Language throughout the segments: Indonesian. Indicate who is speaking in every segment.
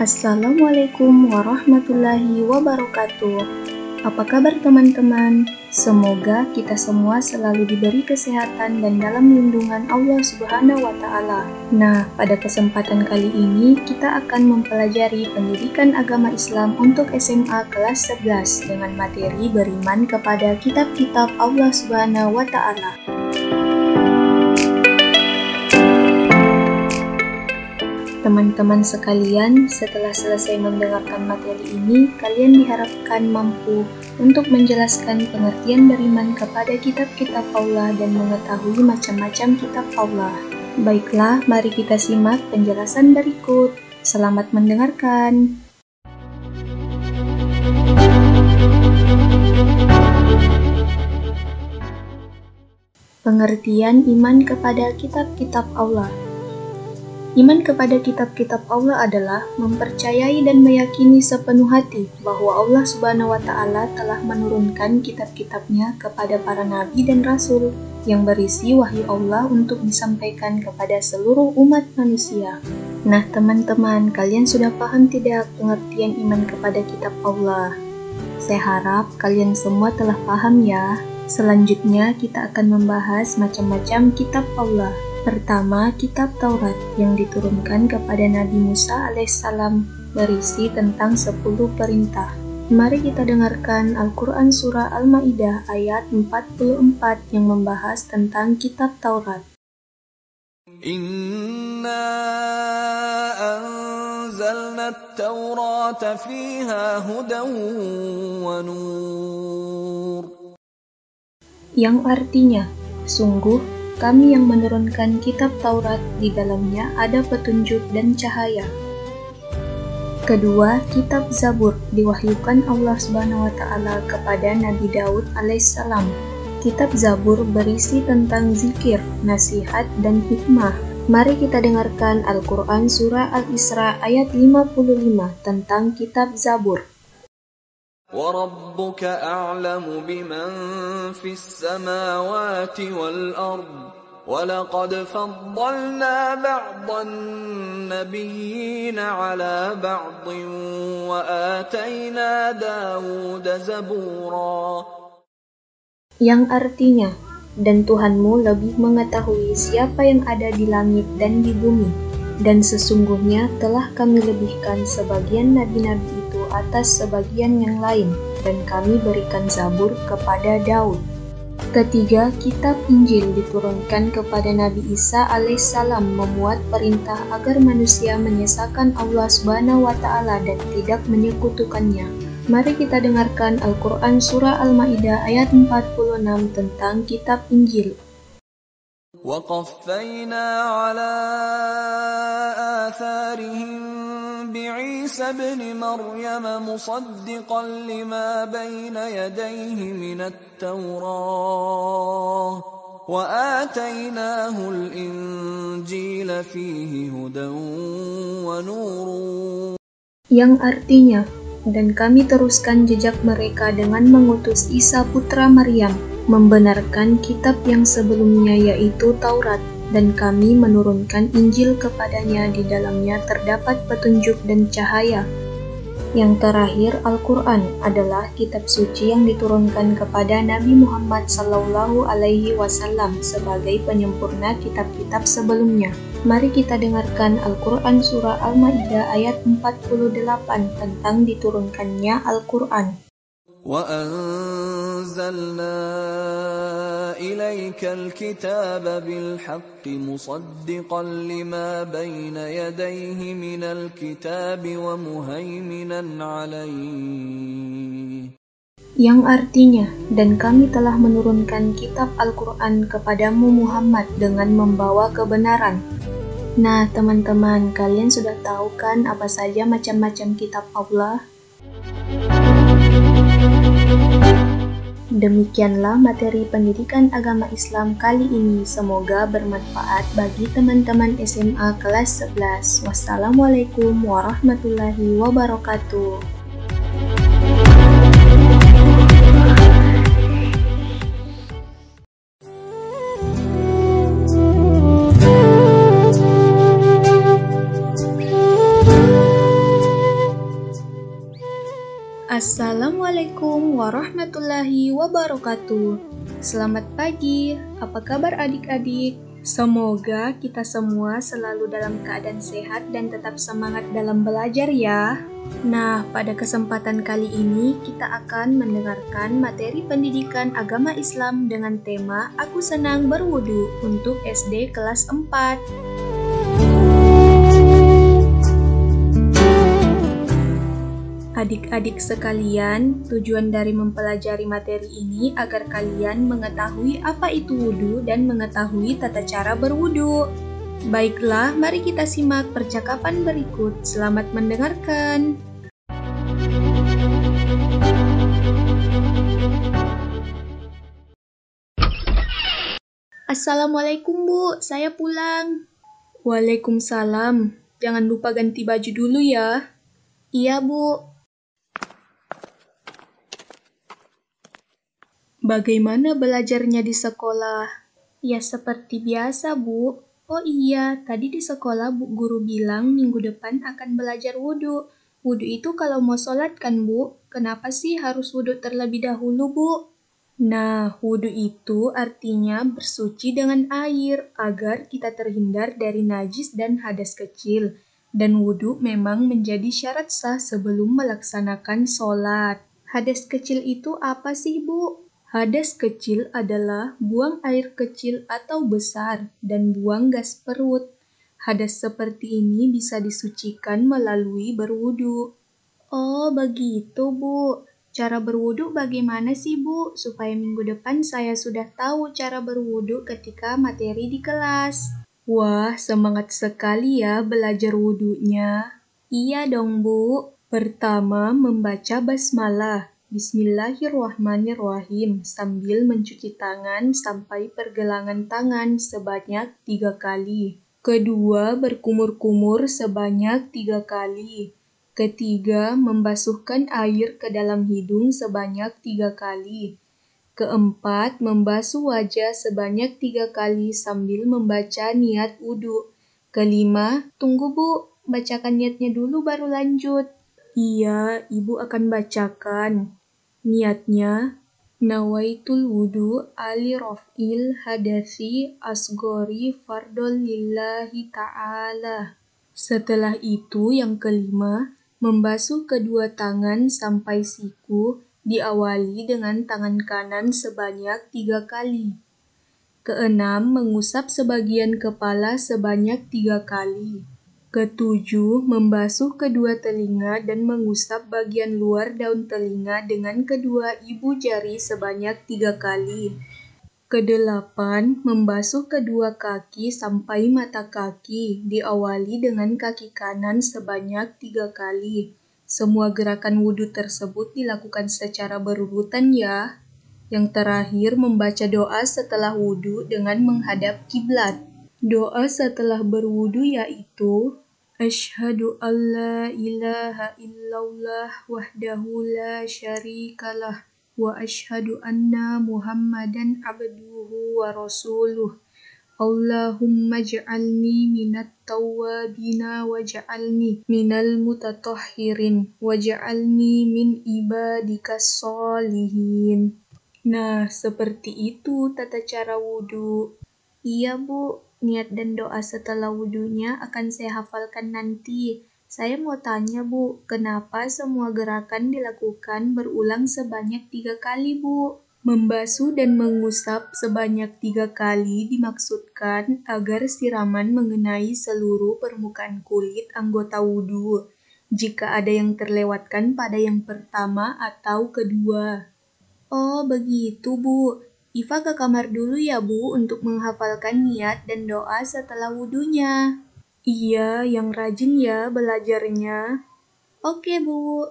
Speaker 1: Assalamualaikum warahmatullahi wabarakatuh. Apa kabar teman-teman? Semoga kita semua selalu diberi kesehatan dan dalam lindungan Allah Subhanahu wa taala. Nah, pada kesempatan kali ini kita akan mempelajari pendidikan agama Islam untuk SMA kelas 11 dengan materi beriman kepada kitab-kitab Allah Subhanahu wa taala. Teman-teman sekalian, setelah selesai mendengarkan materi ini, kalian diharapkan mampu untuk menjelaskan pengertian beriman kepada kitab-kitab Allah dan mengetahui macam-macam kitab Allah. Baiklah, mari kita simak penjelasan berikut. Selamat mendengarkan. Pengertian iman kepada kitab-kitab Allah Iman kepada kitab-kitab Allah adalah mempercayai dan meyakini sepenuh hati bahwa Allah Subhanahu wa taala telah menurunkan kitab-kitabnya kepada para nabi dan rasul yang berisi wahyu Allah untuk disampaikan kepada seluruh umat manusia. Nah, teman-teman, kalian sudah paham tidak pengertian iman kepada kitab Allah? Saya harap kalian semua telah paham ya. Selanjutnya kita akan membahas macam-macam kitab Allah. Pertama, kitab Taurat yang diturunkan kepada Nabi Musa alaihissalam berisi tentang 10 perintah. Mari kita dengarkan Al-Quran Surah Al-Ma'idah ayat 44 yang membahas tentang kitab Taurat.
Speaker 2: Inna anzalna at fiha hudan wa nur.
Speaker 1: Yang artinya, sungguh kami yang menurunkan kitab Taurat di dalamnya ada petunjuk dan cahaya. Kedua, kitab Zabur diwahyukan Allah Subhanahu wa taala kepada Nabi Daud alaihissalam. Kitab Zabur berisi tentang zikir, nasihat, dan hikmah. Mari kita dengarkan Al-Quran Surah Al-Isra ayat 55 tentang kitab Zabur
Speaker 2: وربك أعلم بمن في السماوات والأرض ولقد فضلنا بعض النبيين على بعض وآتينا داود زبورا
Speaker 1: yang artinya dan Tuhanmu lebih mengetahui siapa yang ada di langit dan di bumi dan sesungguhnya telah kami lebihkan sebagian nabi-nabi atas sebagian yang lain, dan kami berikan Zabur kepada Daud. Ketiga, kitab Injil diturunkan kepada Nabi Isa alaihissalam memuat perintah agar manusia menyesakan Allah subhanahu wa ta'ala dan tidak menyekutukannya. Mari kita dengarkan Al-Quran Surah Al-Ma'idah ayat 46 tentang kitab Injil.
Speaker 2: وقفينا على آثارهم بعيسى ابن مريم مصدقا لما بين يديه من التوراه واتيناه الانجيل فيه هدى ونور
Speaker 1: yang artinya dan kami teruskan jejak mereka dengan mengutus Isa putra Maryam membenarkan kitab yang sebelumnya yaitu Taurat dan kami menurunkan Injil kepadanya di dalamnya terdapat petunjuk dan cahaya. Yang terakhir, Al-Quran adalah kitab suci yang diturunkan kepada Nabi Muhammad Sallallahu Alaihi Wasallam sebagai penyempurna kitab-kitab sebelumnya. Mari kita dengarkan Al-Quran Surah Al-Ma'idah ayat 48 tentang diturunkannya Al-Quran
Speaker 2: وأنزلنا إليك الكتاب بالحق مصدقا لما بين يديه من الكتاب ومهيمنا عليه
Speaker 1: yang artinya, dan kami telah menurunkan kitab Al-Quran kepadamu Muhammad dengan membawa kebenaran. Nah, teman-teman, kalian sudah tahu kan apa saja macam-macam kitab Allah? Demikianlah materi pendidikan agama Islam kali ini. Semoga bermanfaat bagi teman-teman SMA kelas 11. Wassalamualaikum warahmatullahi wabarakatuh. Assalamualaikum warahmatullahi wabarakatuh. Selamat pagi, apa kabar adik-adik? Semoga kita semua selalu dalam keadaan sehat dan tetap semangat dalam belajar ya. Nah, pada kesempatan kali ini kita akan mendengarkan materi pendidikan agama Islam dengan tema Aku Senang Berwudu untuk SD kelas 4. Adik-adik sekalian, tujuan dari mempelajari materi ini agar kalian mengetahui apa itu wudhu dan mengetahui tata cara berwudhu. Baiklah, mari kita simak percakapan berikut. Selamat mendengarkan. Assalamualaikum Bu, saya pulang. Waalaikumsalam. Jangan lupa ganti baju dulu ya. Iya Bu, Bagaimana belajarnya di sekolah? Ya seperti biasa, Bu. Oh iya, tadi di sekolah Bu Guru bilang minggu depan akan belajar wudhu. Wudhu itu kalau mau sholat kan, Bu? Kenapa sih harus wudhu terlebih dahulu, Bu? Nah, wudhu itu artinya bersuci dengan air agar kita terhindar dari najis dan hadas kecil. Dan wudhu memang menjadi syarat sah sebelum melaksanakan sholat. Hadas kecil itu apa sih, Bu? Hadas kecil adalah buang air kecil atau besar dan buang gas perut. Hadas seperti ini bisa disucikan melalui berwudu. Oh, begitu, Bu. Cara berwudu bagaimana sih, Bu? Supaya minggu depan saya sudah tahu cara berwudu ketika materi di kelas. Wah, semangat sekali ya belajar wudunya. Iya dong, Bu. Pertama, membaca basmalah. Bismillahirrahmanirrahim sambil mencuci tangan sampai pergelangan tangan sebanyak tiga kali. Kedua, berkumur-kumur sebanyak tiga kali. Ketiga, membasuhkan air ke dalam hidung sebanyak tiga kali. Keempat, membasuh wajah sebanyak tiga kali sambil membaca niat wudhu. Kelima, tunggu bu, bacakan niatnya dulu baru lanjut. Iya, ibu akan bacakan. Niatnya, nawaitul wudu ali rof'il hadasi asgori fardol lillahi ta'ala. Setelah itu yang kelima, membasuh kedua tangan sampai siku diawali dengan tangan kanan sebanyak tiga kali. Keenam, mengusap sebagian kepala sebanyak tiga kali. Ketujuh, membasuh kedua telinga dan mengusap bagian luar daun telinga dengan kedua ibu jari sebanyak tiga kali. Kedelapan, membasuh kedua kaki sampai mata kaki, diawali dengan kaki kanan sebanyak tiga kali. Semua gerakan wudhu tersebut dilakukan secara berurutan ya. Yang terakhir, membaca doa setelah wudhu dengan menghadap kiblat. Doa setelah berwudu yaitu Ashhadu an la ilaha illallah wahdahu la syarikalah wa ashhadu anna muhammadan abduhu wa rasuluh Allahumma ja'alni minat tawabina wa ja'alni minal mutatahhirin wa ja'alni min ibadika solihin. Nah, seperti itu tata cara wudhu. Iya, Bu. Niat dan doa setelah wudhunya akan saya hafalkan nanti. Saya mau tanya Bu, kenapa semua gerakan dilakukan berulang sebanyak tiga kali Bu? Membasuh dan mengusap sebanyak tiga kali dimaksudkan agar siraman mengenai seluruh permukaan kulit anggota wudhu jika ada yang terlewatkan pada yang pertama atau kedua. Oh, begitu, Bu. Iva ke kamar dulu ya Bu untuk menghafalkan niat dan doa setelah wudhunya. Iya, yang rajin ya belajarnya. Oke Bu.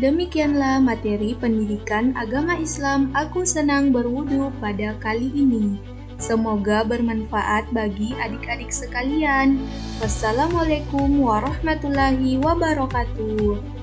Speaker 1: Demikianlah materi pendidikan agama Islam Aku Senang Berwudu pada kali ini. Semoga bermanfaat bagi adik-adik sekalian. Wassalamualaikum warahmatullahi wabarakatuh.